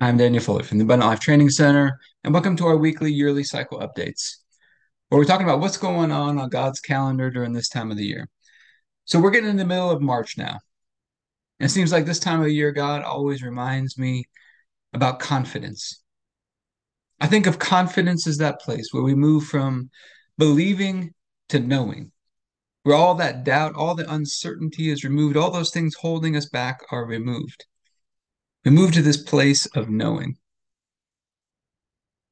I'm Daniel Fuller from the Abundant Life Training Center, and welcome to our weekly yearly cycle updates, where we're talking about what's going on on God's calendar during this time of the year. So we're getting in the middle of March now. And it seems like this time of the year, God always reminds me about confidence. I think of confidence as that place where we move from believing to knowing, where all that doubt, all the uncertainty is removed, all those things holding us back are removed. Move to this place of knowing.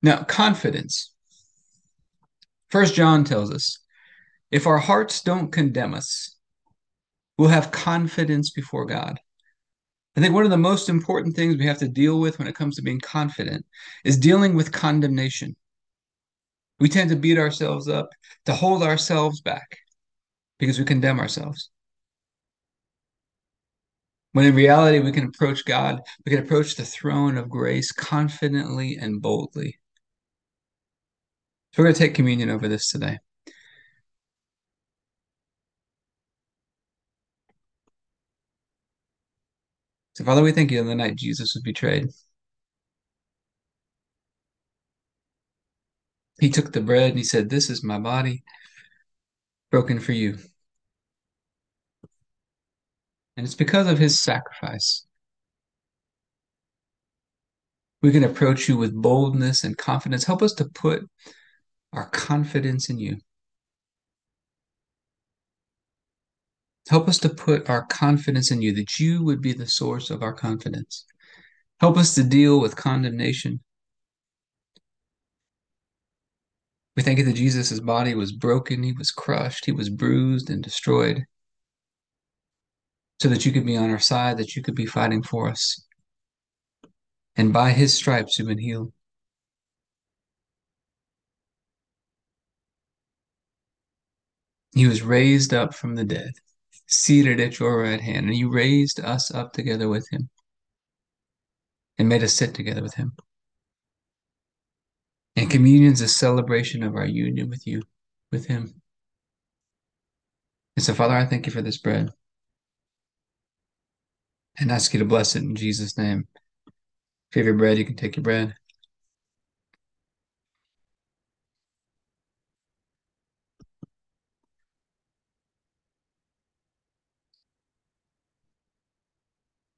Now, confidence. First John tells us, if our hearts don't condemn us, we'll have confidence before God. I think one of the most important things we have to deal with when it comes to being confident is dealing with condemnation. We tend to beat ourselves up, to hold ourselves back because we condemn ourselves. When in reality, we can approach God, we can approach the throne of grace confidently and boldly. So we're going to take communion over this today. So, Father, we thank you on the night Jesus was betrayed. He took the bread and he said, This is my body broken for you. And it's because of his sacrifice. We can approach you with boldness and confidence. Help us to put our confidence in you. Help us to put our confidence in you, that you would be the source of our confidence. Help us to deal with condemnation. We thank you that Jesus' body was broken, he was crushed, he was bruised and destroyed, so that you could be on our side, that you could be fighting for us. And by his stripes, you've been healed. He was raised up from the dead seated at your right hand, and you raised us up together with him and made us sit together with him. And communion is a celebration of our union with you, with him. And so, Father, I thank you for this bread and ask you to bless it in Jesus' name. If you have your bread, you can take your bread.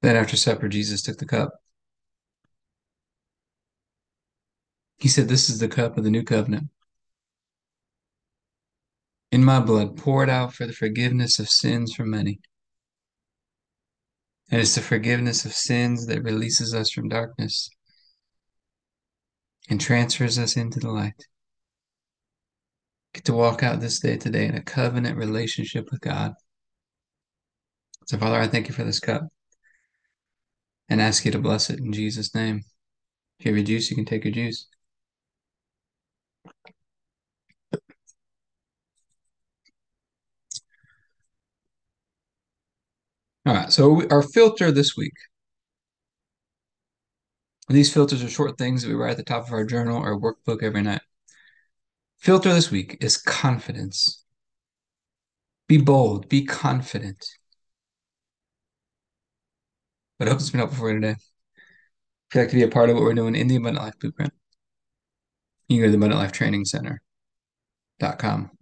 Then after supper, Jesus took the cup. He said, This is the cup of the new covenant. In my blood, poured out for the forgiveness of sins for many. And it's the forgiveness of sins that releases us from darkness and transfers us into the light. Get to walk out this day today in a covenant relationship with God. So, Father, I thank you for this cup and ask you to bless it in Jesus' name. If you have your juice, you can take your juice. All right, so our filter this week. These filters are short things that we write at the top of our journal or workbook every night. Filter this week is confidence. Be bold, be confident. But I hope it's been helpful for you today. If you'd like to be a part of what we're doing in the Abundant Life Blueprint, you can go to the Abundant Life.